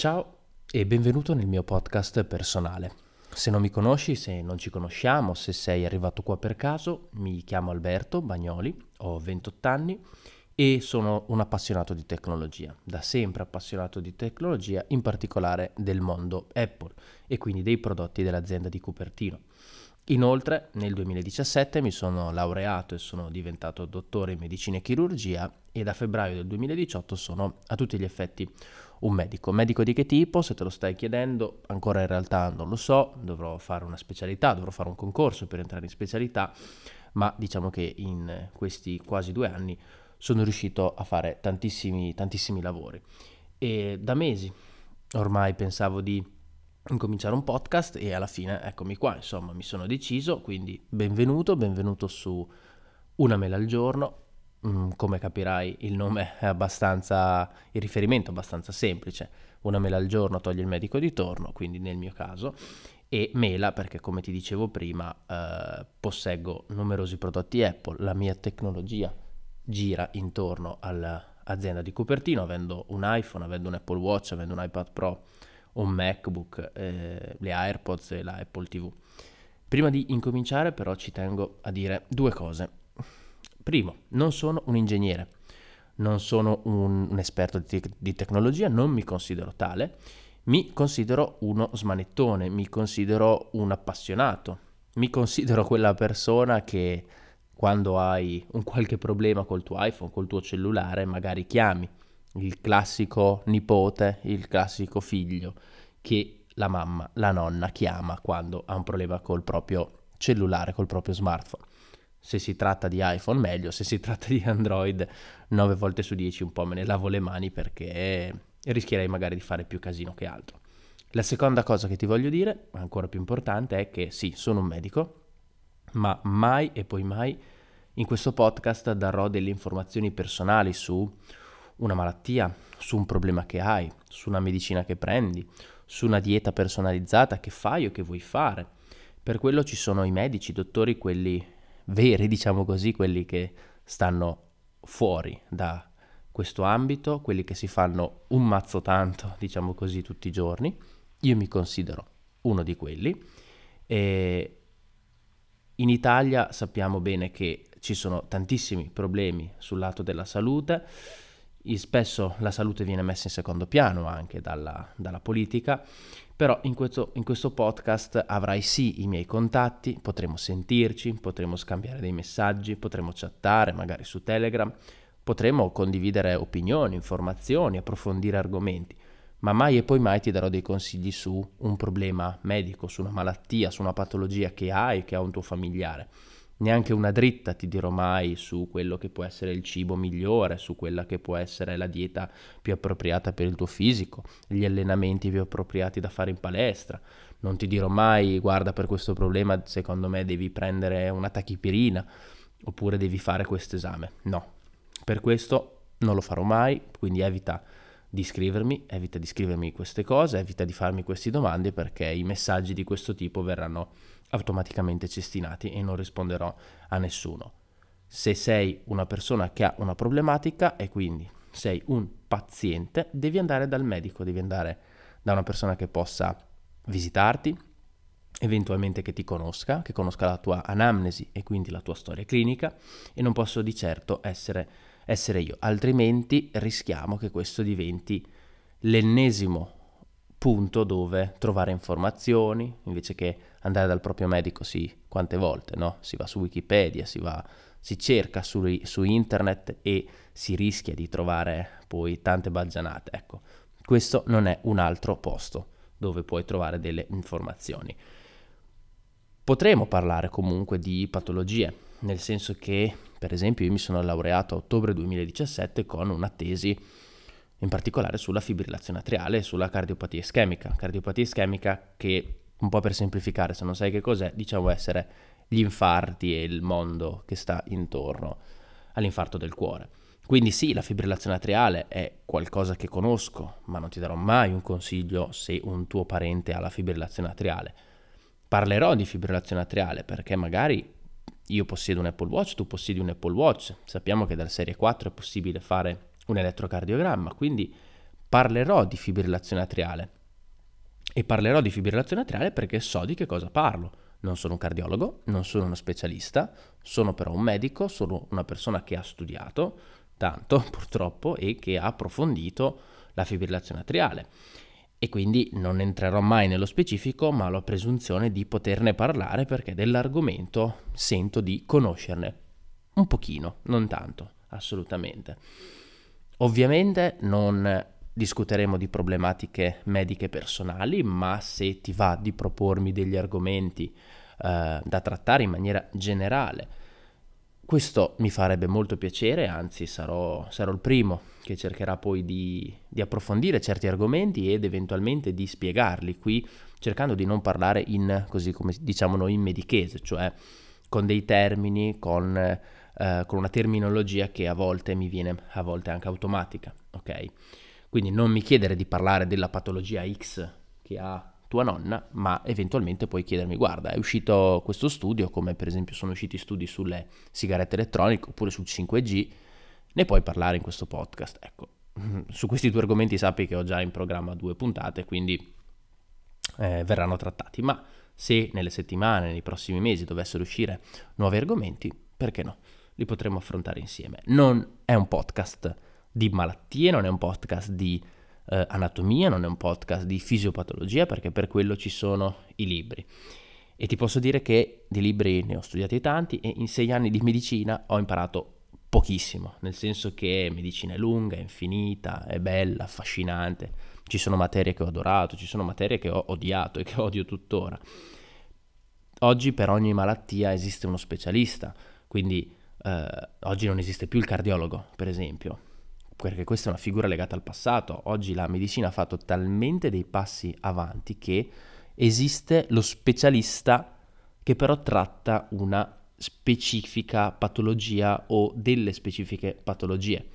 Ciao e benvenuto nel mio podcast personale. Se non mi conosci, se non ci conosciamo, se sei arrivato qua per caso, mi chiamo Alberto Bagnoli, ho 28 anni e sono un appassionato di tecnologia, da sempre appassionato di tecnologia, in particolare del mondo Apple e quindi dei prodotti dell'azienda di Cupertino. Inoltre nel 2017 mi sono laureato e sono diventato dottore in medicina e chirurgia e da febbraio del 2018 sono a tutti gli effetti un medico. Medico di che tipo? Se te lo stai chiedendo, ancora in realtà non lo so, dovrò fare una specialità, dovrò fare un concorso per entrare in specialità, ma diciamo che in questi quasi due anni sono riuscito a fare tantissimi, tantissimi lavori. E da mesi ormai pensavo di incominciare un podcast e alla fine eccomi qua, insomma mi sono deciso, quindi benvenuto, benvenuto su Una mela al giorno. Mm, come capirai il nome è abbastanza, il riferimento è abbastanza semplice, una mela al giorno toglie il medico di torno, quindi nel mio caso, e mela perché come ti dicevo prima eh, posseggo numerosi prodotti Apple, la mia tecnologia gira intorno all'azienda di Cupertino, avendo un iPhone, avendo un Apple Watch, avendo un iPad Pro, un MacBook, eh, le AirPods e la Apple TV. Prima di incominciare però ci tengo a dire due cose. Primo, non sono un ingegnere, non sono un, un esperto di, di tecnologia, non mi considero tale, mi considero uno smanettone, mi considero un appassionato, mi considero quella persona che quando hai un qualche problema col tuo iPhone, col tuo cellulare, magari chiami il classico nipote, il classico figlio che la mamma, la nonna chiama quando ha un problema col proprio cellulare, col proprio smartphone. Se si tratta di iPhone meglio, se si tratta di Android 9 volte su 10 un po' me ne lavo le mani perché rischierei magari di fare più casino che altro. La seconda cosa che ti voglio dire, ancora più importante, è che sì, sono un medico, ma mai e poi mai in questo podcast darò delle informazioni personali su una malattia, su un problema che hai, su una medicina che prendi, su una dieta personalizzata che fai o che vuoi fare. Per quello ci sono i medici, i dottori, quelli veri, diciamo così, quelli che stanno fuori da questo ambito, quelli che si fanno un mazzo tanto, diciamo così, tutti i giorni. Io mi considero uno di quelli. E in Italia sappiamo bene che ci sono tantissimi problemi sul lato della salute spesso la salute viene messa in secondo piano anche dalla, dalla politica, però in questo, in questo, podcast avrai sì i miei contatti, potremo sentirci, potremo scambiare dei messaggi, potremo chattare magari su Telegram, potremo condividere opinioni, informazioni, approfondire argomenti, ma mai e poi mai ti darò dei consigli su un problema medico, su una malattia, su una patologia che hai, che ha un tuo familiare neanche una dritta ti dirò mai su quello che può essere il cibo migliore, su quella che può essere la dieta più appropriata per il tuo fisico, gli allenamenti più appropriati da fare in palestra. Non ti dirò mai, guarda, per questo problema secondo me devi prendere una tachipirina oppure devi fare questo esame. No, per questo non lo farò mai, quindi evita di scrivermi, evita di scrivermi queste cose, evita di farmi queste domande perché i messaggi di questo tipo verranno automaticamente cestinati e non risponderò a nessuno. Se sei una persona che ha una problematica e quindi sei un paziente, devi andare dal medico, devi andare da una persona che possa visitarti, eventualmente che ti conosca, che conosca la tua anamnesi e quindi la tua storia clinica e non posso di certo essere, essere io, altrimenti rischiamo che questo diventi l'ennesimo punto dove trovare informazioni, invece che andare dal proprio medico, sì, quante volte, no? Si va su Wikipedia, si, va, si cerca su, su internet e si rischia di trovare poi tante baggianate. Ecco, questo non è un altro posto dove puoi trovare delle informazioni. Potremo parlare comunque di patologie, nel senso che, per esempio, io mi sono laureato a ottobre 2017 con una tesi in particolare sulla fibrillazione atriale e sulla cardiopatia ischemica. Cardiopatia ischemica che, un po' per semplificare, se non sai che cos'è, diciamo essere gli infarti e il mondo che sta intorno all'infarto del cuore. Quindi sì, la fibrillazione atriale è qualcosa che conosco, ma non ti darò mai un consiglio se un tuo parente ha la fibrillazione atriale. Parlerò di fibrillazione atriale perché magari io possiedo un Apple Watch, tu possiedi un Apple Watch. Sappiamo che dal serie 4 è possibile fare un elettrocardiogramma, quindi parlerò di fibrillazione atriale. E parlerò di fibrillazione atriale perché so di che cosa parlo. Non sono un cardiologo, non sono uno specialista, sono però un medico, sono una persona che ha studiato tanto purtroppo e che ha approfondito la fibrillazione atriale. E quindi non entrerò mai nello specifico, ma ho la presunzione di poterne parlare perché dell'argomento sento di conoscerne un pochino, non tanto, assolutamente. Ovviamente non discuteremo di problematiche mediche personali, ma se ti va di propormi degli argomenti eh, da trattare in maniera generale, questo mi farebbe molto piacere, anzi sarò, sarò il primo che cercherà poi di, di, approfondire certi argomenti ed eventualmente di spiegarli qui, cercando di non parlare in, così come diciamo noi, in medichese, cioè con dei termini, con, eh, con una terminologia che a volte mi viene, a volte anche automatica, ok? Quindi non mi chiedere di parlare della patologia X che ha tua nonna, ma eventualmente puoi chiedermi, guarda, è uscito questo studio, come per esempio sono usciti studi sulle sigarette elettroniche oppure sul 5G, ne puoi parlare in questo podcast. Ecco, su questi due argomenti sappi che ho già in programma due puntate, quindi eh, verranno trattati, ma se nelle settimane, nei prossimi mesi dovessero uscire nuovi argomenti, perché no? Li potremo affrontare insieme. Non è un podcast di malattie, non è un podcast di eh, anatomia, non è un podcast di fisiopatologia, perché per quello ci sono i libri. E ti posso dire che di libri ne ho studiati tanti e in sei anni di medicina ho imparato pochissimo, nel senso che medicina è lunga, è infinita, è bella, affascinante, ci sono materie che ho adorato, ci sono materie che ho odiato e che odio tuttora. Oggi per ogni malattia esiste uno specialista, quindi eh, oggi non esiste più il cardiologo, per esempio, perché questa è una figura legata al passato. Oggi la medicina ha fatto talmente dei passi avanti che esiste lo specialista che però tratta una specifica patologia o delle specifiche patologie.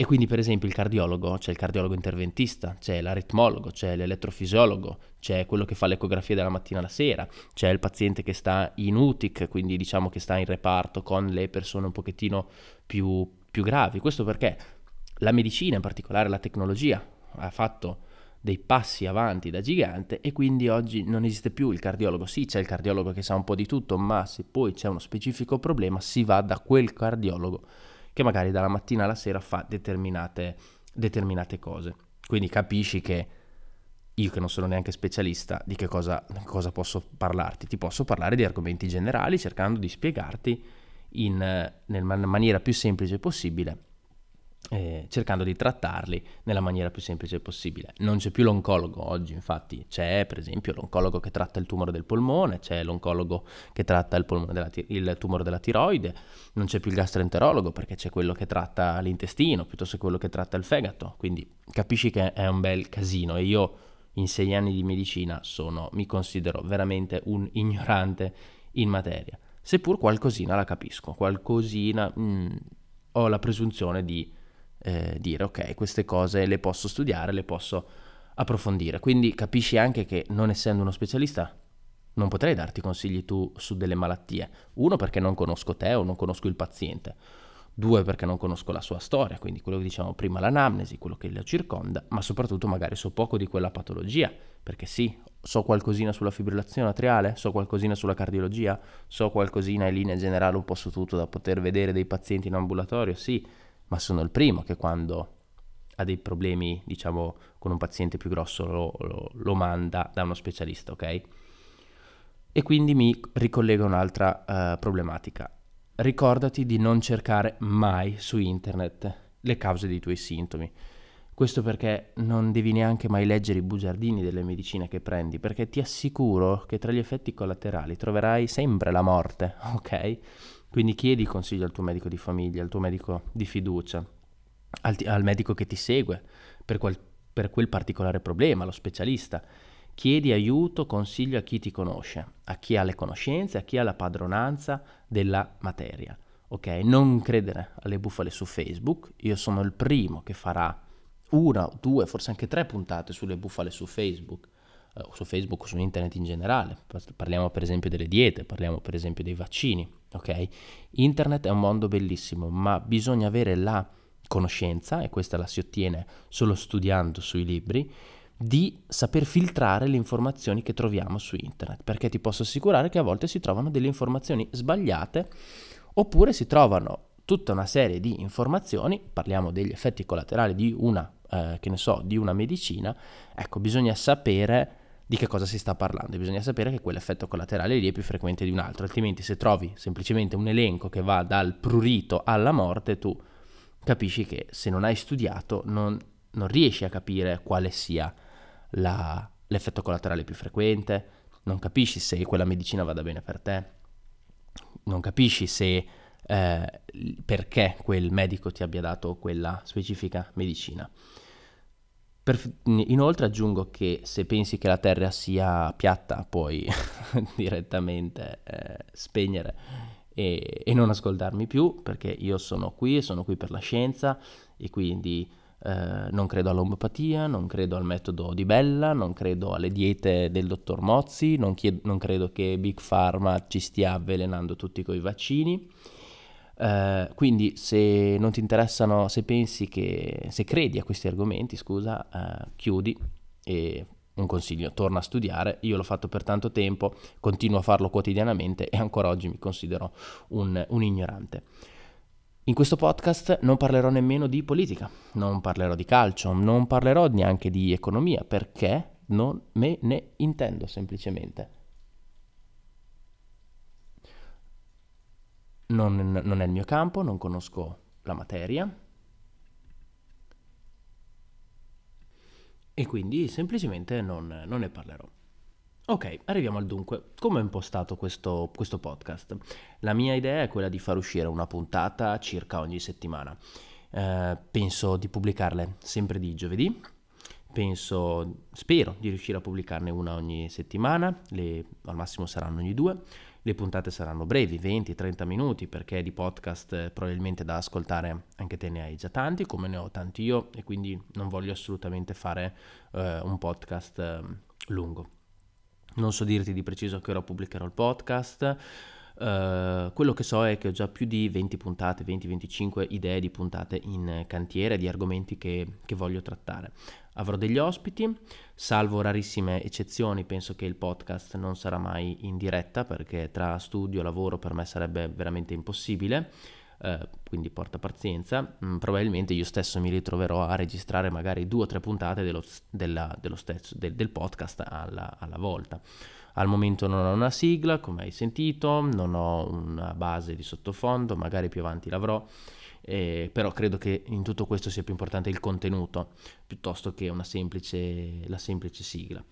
E quindi per esempio il cardiologo, c'è il cardiologo interventista, c'è l'aritmologo, c'è l'elettrofisiologo, c'è quello che fa l'ecografia dalla mattina alla sera, c'è il paziente che sta in UTIC, quindi diciamo che sta in reparto con le persone un pochettino più, più gravi. Questo perché la medicina, in particolare la tecnologia, ha fatto dei passi avanti da gigante e quindi oggi non esiste più il cardiologo. Sì, c'è il cardiologo che sa un po' di tutto, ma se poi c'è uno specifico problema si va da quel cardiologo che magari dalla mattina alla sera fa determinate, determinate cose. Quindi capisci che io che non sono neanche specialista, di che cosa, cosa posso parlarti? Ti posso parlare di argomenti generali cercando di spiegarti in, nella maniera più semplice possibile eh, cercando di trattarli nella maniera più semplice possibile. Non c'è più l'oncologo oggi, infatti c'è per esempio l'oncologo che tratta il tumore del polmone, c'è l'oncologo che tratta il, della, il tumore della tiroide, non c'è più il gastroenterologo perché c'è quello che tratta l'intestino piuttosto che quello che tratta il fegato, quindi capisci che è un bel casino e io in sei anni di medicina sono, mi considero veramente un ignorante in materia, seppur qualcosina la capisco, qualcosina mh, mm, ho la presunzione di eh, dire ok, queste cose le posso studiare, le posso approfondire. Quindi capisci anche che non essendo uno specialista non potrei darti consigli tu su delle malattie. Uno perché non conosco te o non conosco il paziente. Due perché non conosco la sua storia, quindi quello che diciamo prima l'anamnesi, quello che la circonda, ma soprattutto magari so poco di quella patologia, perché sì, so qualcosina sulla fibrillazione atriale, so qualcosina sulla cardiologia, so qualcosina in linea generale un po' su tutto da poter vedere dei pazienti in ambulatorio, sì, ma sono il primo che quando ha dei problemi, diciamo, con un paziente più grosso lo, lo, lo manda da uno specialista, ok? E quindi mi ricollego a un'altra uh, problematica. Ricordati di non cercare mai su internet le cause dei tuoi sintomi. Questo perché non devi neanche mai leggere i bugiardini delle medicine che prendi, perché ti assicuro che tra gli effetti collaterali troverai sempre la morte, ok? Quindi chiedi consiglio al tuo medico di famiglia, al tuo medico di fiducia, al, al medico che ti segue per, quel, per quel particolare problema, allo specialista. Chiedi aiuto, consiglio a chi ti conosce, a chi ha le conoscenze, a chi ha la padronanza della materia. Ok? Non credere alle bufale su Facebook. Io sono il primo che farà una, due, forse anche tre puntate sulle bufale su Facebook, eh, su Facebook o su internet in generale. Parliamo per esempio delle diete, parliamo per esempio dei vaccini ok? Internet è un mondo bellissimo, ma bisogna avere la conoscenza, e questa la si ottiene solo studiando sui libri, di saper filtrare le informazioni che troviamo su internet, perché ti posso assicurare che a volte si trovano delle informazioni sbagliate oppure si trovano tutta una serie di informazioni, parliamo degli effetti collaterali di una, eh, che ne so, di una medicina, ecco, bisogna sapere di che cosa si sta parlando, bisogna sapere che quell'effetto collaterale lì è più frequente di un altro, altrimenti se trovi semplicemente un elenco che va dal prurito alla morte, tu capisci che se non hai studiato non, non riesci a capire quale sia la, l'effetto collaterale più frequente, non capisci se quella medicina vada bene per te, non capisci se eh, perché quel medico ti abbia dato quella specifica medicina. Per, inoltre aggiungo che se pensi che la Terra sia piatta puoi direttamente eh, spegnere e, e, non ascoltarmi più perché io sono qui e sono qui per la scienza e quindi eh, non credo all'omeopatia, non credo al metodo di Bella, non credo alle diete del dottor Mozzi, non, chied- non credo che Big Pharma ci stia avvelenando tutti coi vaccini. Uh, quindi se non ti interessano, se pensi che, se credi a questi argomenti, scusa, uh, chiudi e un consiglio, torna a studiare, io l'ho fatto per tanto tempo, continuo a farlo quotidianamente e ancora oggi mi considero un, un ignorante. In questo podcast non parlerò nemmeno di politica, non parlerò di calcio, non parlerò neanche di economia, perché non me ne intendo semplicemente. Non, non è il mio campo, non conosco la materia e quindi semplicemente non, non ne parlerò. Ok, arriviamo al dunque. Come ho impostato questo, questo, podcast? La mia idea è quella di far uscire una puntata circa ogni settimana. Eh, penso di pubblicarle sempre di giovedì. Penso, spero di riuscire a pubblicarne una ogni settimana, le, al massimo saranno ogni due. Le puntate saranno brevi, 20-30 minuti, perché di podcast eh, probabilmente da ascoltare anche te ne hai già tanti, come ne ho tanti io, e quindi non voglio assolutamente fare eh, un podcast eh, lungo. Non so dirti di preciso a che ora pubblicherò il podcast. Uh, quello che so è che ho già più di 20 puntate, 20-25 idee di puntate in cantiere, di argomenti che, che, voglio trattare. Avrò degli ospiti, salvo rarissime eccezioni, penso che il podcast non sarà mai in diretta perché tra studio e lavoro per me sarebbe veramente impossibile. Uh, quindi porta pazienza, mm, probabilmente io stesso mi ritroverò a registrare magari due o tre puntate dello, della, dello stesso, del, del podcast alla, alla, volta. Al momento non ho una sigla, come hai sentito, non ho una base di sottofondo, magari più avanti l'avrò, eh, però credo che in tutto questo sia più importante il contenuto piuttosto che semplice, la semplice sigla.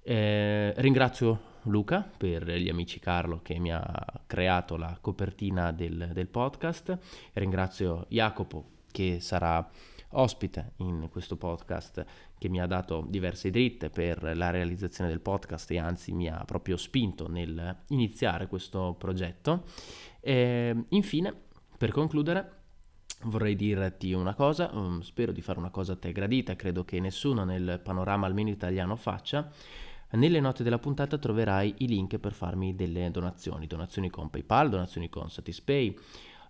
Eh, ringrazio Luca per gli amici Carlo che mi ha creato la copertina del, del podcast. Ringrazio Jacopo che sarà ospite in questo podcast che mi ha dato diverse dritte per la realizzazione del podcast e anzi mi ha proprio spinto nel iniziare questo progetto. E infine, per concludere, vorrei dirti una cosa, um, spero di fare una cosa a te gradita, credo che nessuno nel panorama almeno italiano faccia. Nelle note della puntata troverai i link per farmi delle donazioni, donazioni con PayPal, donazioni con Satispay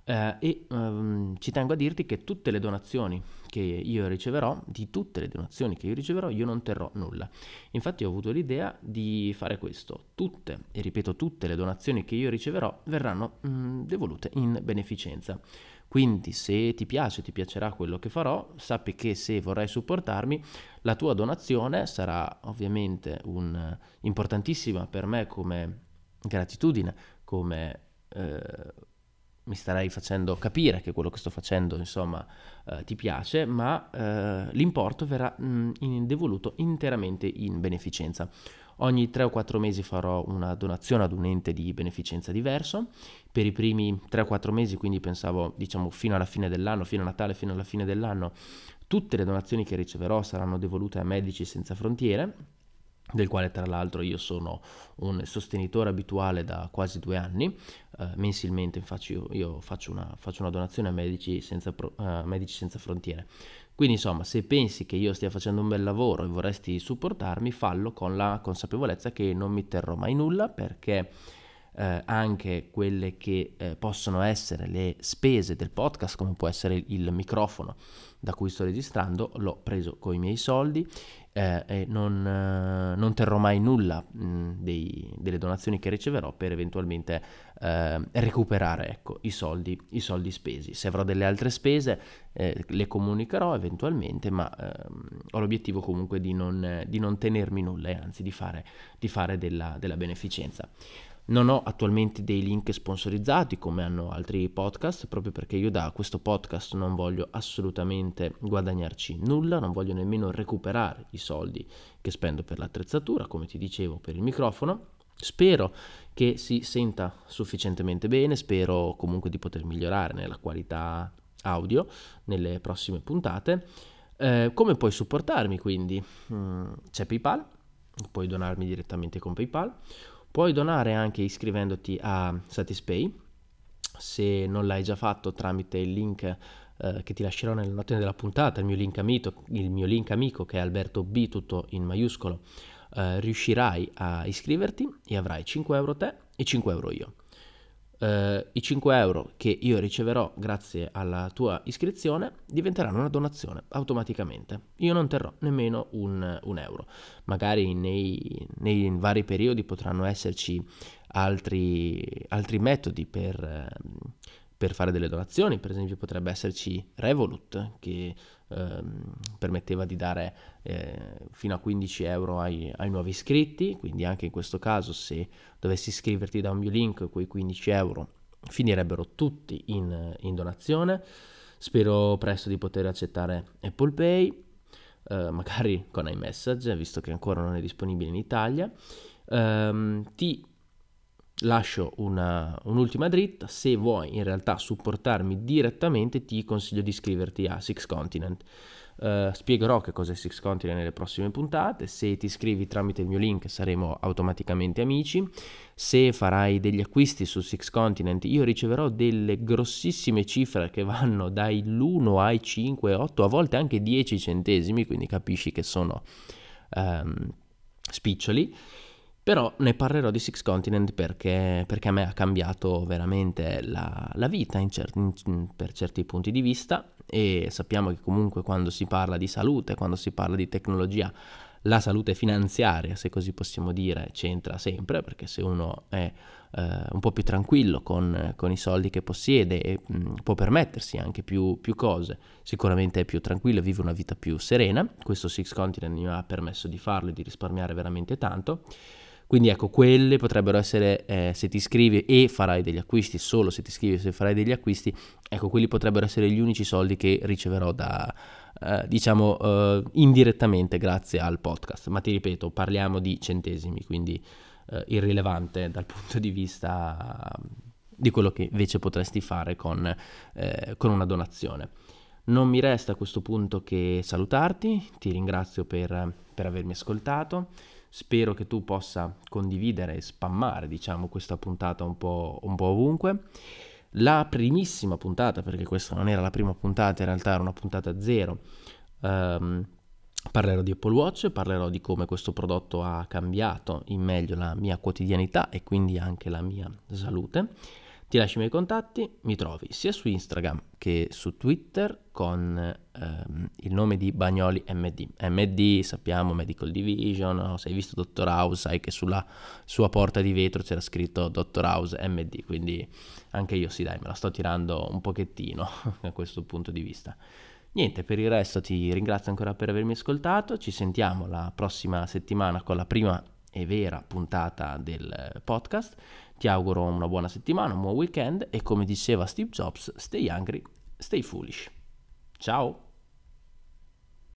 eh, e um, ci tengo a dirti che tutte le donazioni che io riceverò, di tutte le donazioni che io riceverò, io non terrò nulla. Infatti ho avuto l'idea di fare questo. Tutte, e ripeto tutte le donazioni che io riceverò verranno mm, devolute in beneficenza. Quindi se ti piace, ti piacerà quello che farò, sappi che se vorrai supportarmi, la tua donazione sarà ovviamente un, importantissima per me come gratitudine, come eh, mi starai facendo capire che quello che sto facendo insomma eh, ti piace, ma eh, l'importo verrà mh, mm, in, devoluto interamente in beneficenza. Ogni 3 o 4 mesi farò una donazione ad un ente di beneficenza diverso. Per i primi 3 o 4 mesi, quindi pensavo diciamo fino alla fine dell'anno, fino a Natale, fino alla fine dell'anno, tutte le donazioni che riceverò saranno devolute a Medici Senza Frontiere, del quale tra l'altro io sono un sostenitore abituale da quasi due anni, uh, mensilmente infatti io, io faccio, una, faccio, una, donazione a Medici Senza, uh, Medici Senza Frontiere. Quindi insomma, se pensi che io stia facendo un bel lavoro e vorresti supportarmi, fallo con la consapevolezza che non mi terrò mai nulla perché eh, anche quelle che eh, possono essere le spese del podcast, come può essere il microfono da cui sto registrando, l'ho preso con i miei soldi eh, e non, eh, non, terrò mai nulla mh, dei, delle donazioni che riceverò per eventualmente eh, recuperare ecco, i, soldi, i soldi spesi. Se avrò delle altre spese eh, le comunicherò eventualmente, ma ehm, ho l'obiettivo comunque di non, di non, tenermi nulla e anzi di fare, di fare della, della beneficenza. Non ho attualmente dei link sponsorizzati come hanno altri podcast, proprio perché io da questo podcast non voglio assolutamente guadagnarci nulla, non voglio nemmeno recuperare i soldi che spendo per l'attrezzatura, come ti dicevo, per il microfono. Spero che si senta sufficientemente bene, spero comunque di poter migliorare nella qualità audio nelle prossime puntate. Eh, come puoi supportarmi quindi? Mm, c'è PayPal, puoi donarmi direttamente con PayPal Puoi donare anche iscrivendoti a Satispay, se non l'hai già fatto tramite il link eh, che ti lascerò nelle note della puntata, il mio link amico, il mio link amico che è Alberto B tutto in maiuscolo, eh, riuscirai a iscriverti e avrai 5 euro te e 5 euro io eh, i 5 euro che io riceverò grazie alla tua iscrizione diventeranno una donazione automaticamente. Io non terrò nemmeno un, un euro. Magari nei, nei, vari periodi potranno esserci altri, altri metodi per, per fare delle donazioni, per esempio potrebbe esserci Revolut che ehm, permetteva di dare eh, fino a 15 euro ai, ai, nuovi iscritti, quindi anche in questo caso se dovessi iscriverti da un mio link quei 15 euro finirebbero tutti in, in donazione. Spero presto di poter accettare Apple Pay, eh, magari con iMessage, visto che ancora non è disponibile in Italia. Um, ti lascio una, un'ultima dritta, se vuoi in realtà supportarmi direttamente ti consiglio di iscriverti a Six Continent. Uh, spiegherò che cos'è Six Continent nelle prossime puntate, se ti iscrivi tramite il mio link saremo automaticamente amici, se farai degli acquisti su Six Continent io riceverò delle grossissime cifre che vanno dall'1 ai 5, 8, a volte anche 10 centesimi, quindi capisci che sono um, spiccioli però ne parlerò di Six Continent perché, perché a me ha cambiato veramente la, la vita in cer- in, per certi punti di vista e sappiamo che comunque quando si parla di salute, quando si parla di tecnologia, la salute finanziaria, se così possiamo dire, c'entra sempre perché se uno è eh, un po' più tranquillo con, con, i soldi che possiede e mh, mm, può permettersi anche più, più, cose, sicuramente è più tranquillo e vive una vita più serena. Questo Six Continent mi ha permesso di farlo e di risparmiare veramente tanto. Quindi ecco, quelle potrebbero essere, eh, se ti iscrivi e farai degli acquisti, solo se ti iscrivi e se farai degli acquisti, ecco, quelli potrebbero essere gli unici soldi che riceverò da, eh, diciamo, eh, indirettamente grazie al podcast. Ma ti ripeto, parliamo di centesimi, quindi eh, irrilevante dal punto di vista di quello che invece potresti fare con, eh, con una donazione. Non mi resta a questo punto che salutarti, ti ringrazio per, per avermi ascoltato. Spero che tu possa condividere e spammare, diciamo, questa puntata un po', un po', ovunque. La primissima puntata, perché questa non era la prima puntata, in realtà era una puntata zero, um, parlerò di Apple Watch, parlerò di come questo prodotto ha cambiato in meglio la mia quotidianità e quindi anche la mia salute ti lascio i miei contatti, mi trovi sia su Instagram che su Twitter con ehm, il nome di Bagnoli MD. MD sappiamo Medical Division, no? se hai visto Dottor House sai che sulla sua porta di vetro c'era scritto Dottor House MD, quindi anche io sì dai me la sto tirando un pochettino da questo punto di vista. Niente, per il resto ti ringrazio ancora per avermi ascoltato, ci sentiamo la prossima settimana con la prima e vera puntata del podcast ti auguro una buona settimana, un buon weekend e come diceva Steve Jobs, stay hungry, stay foolish. Ciao!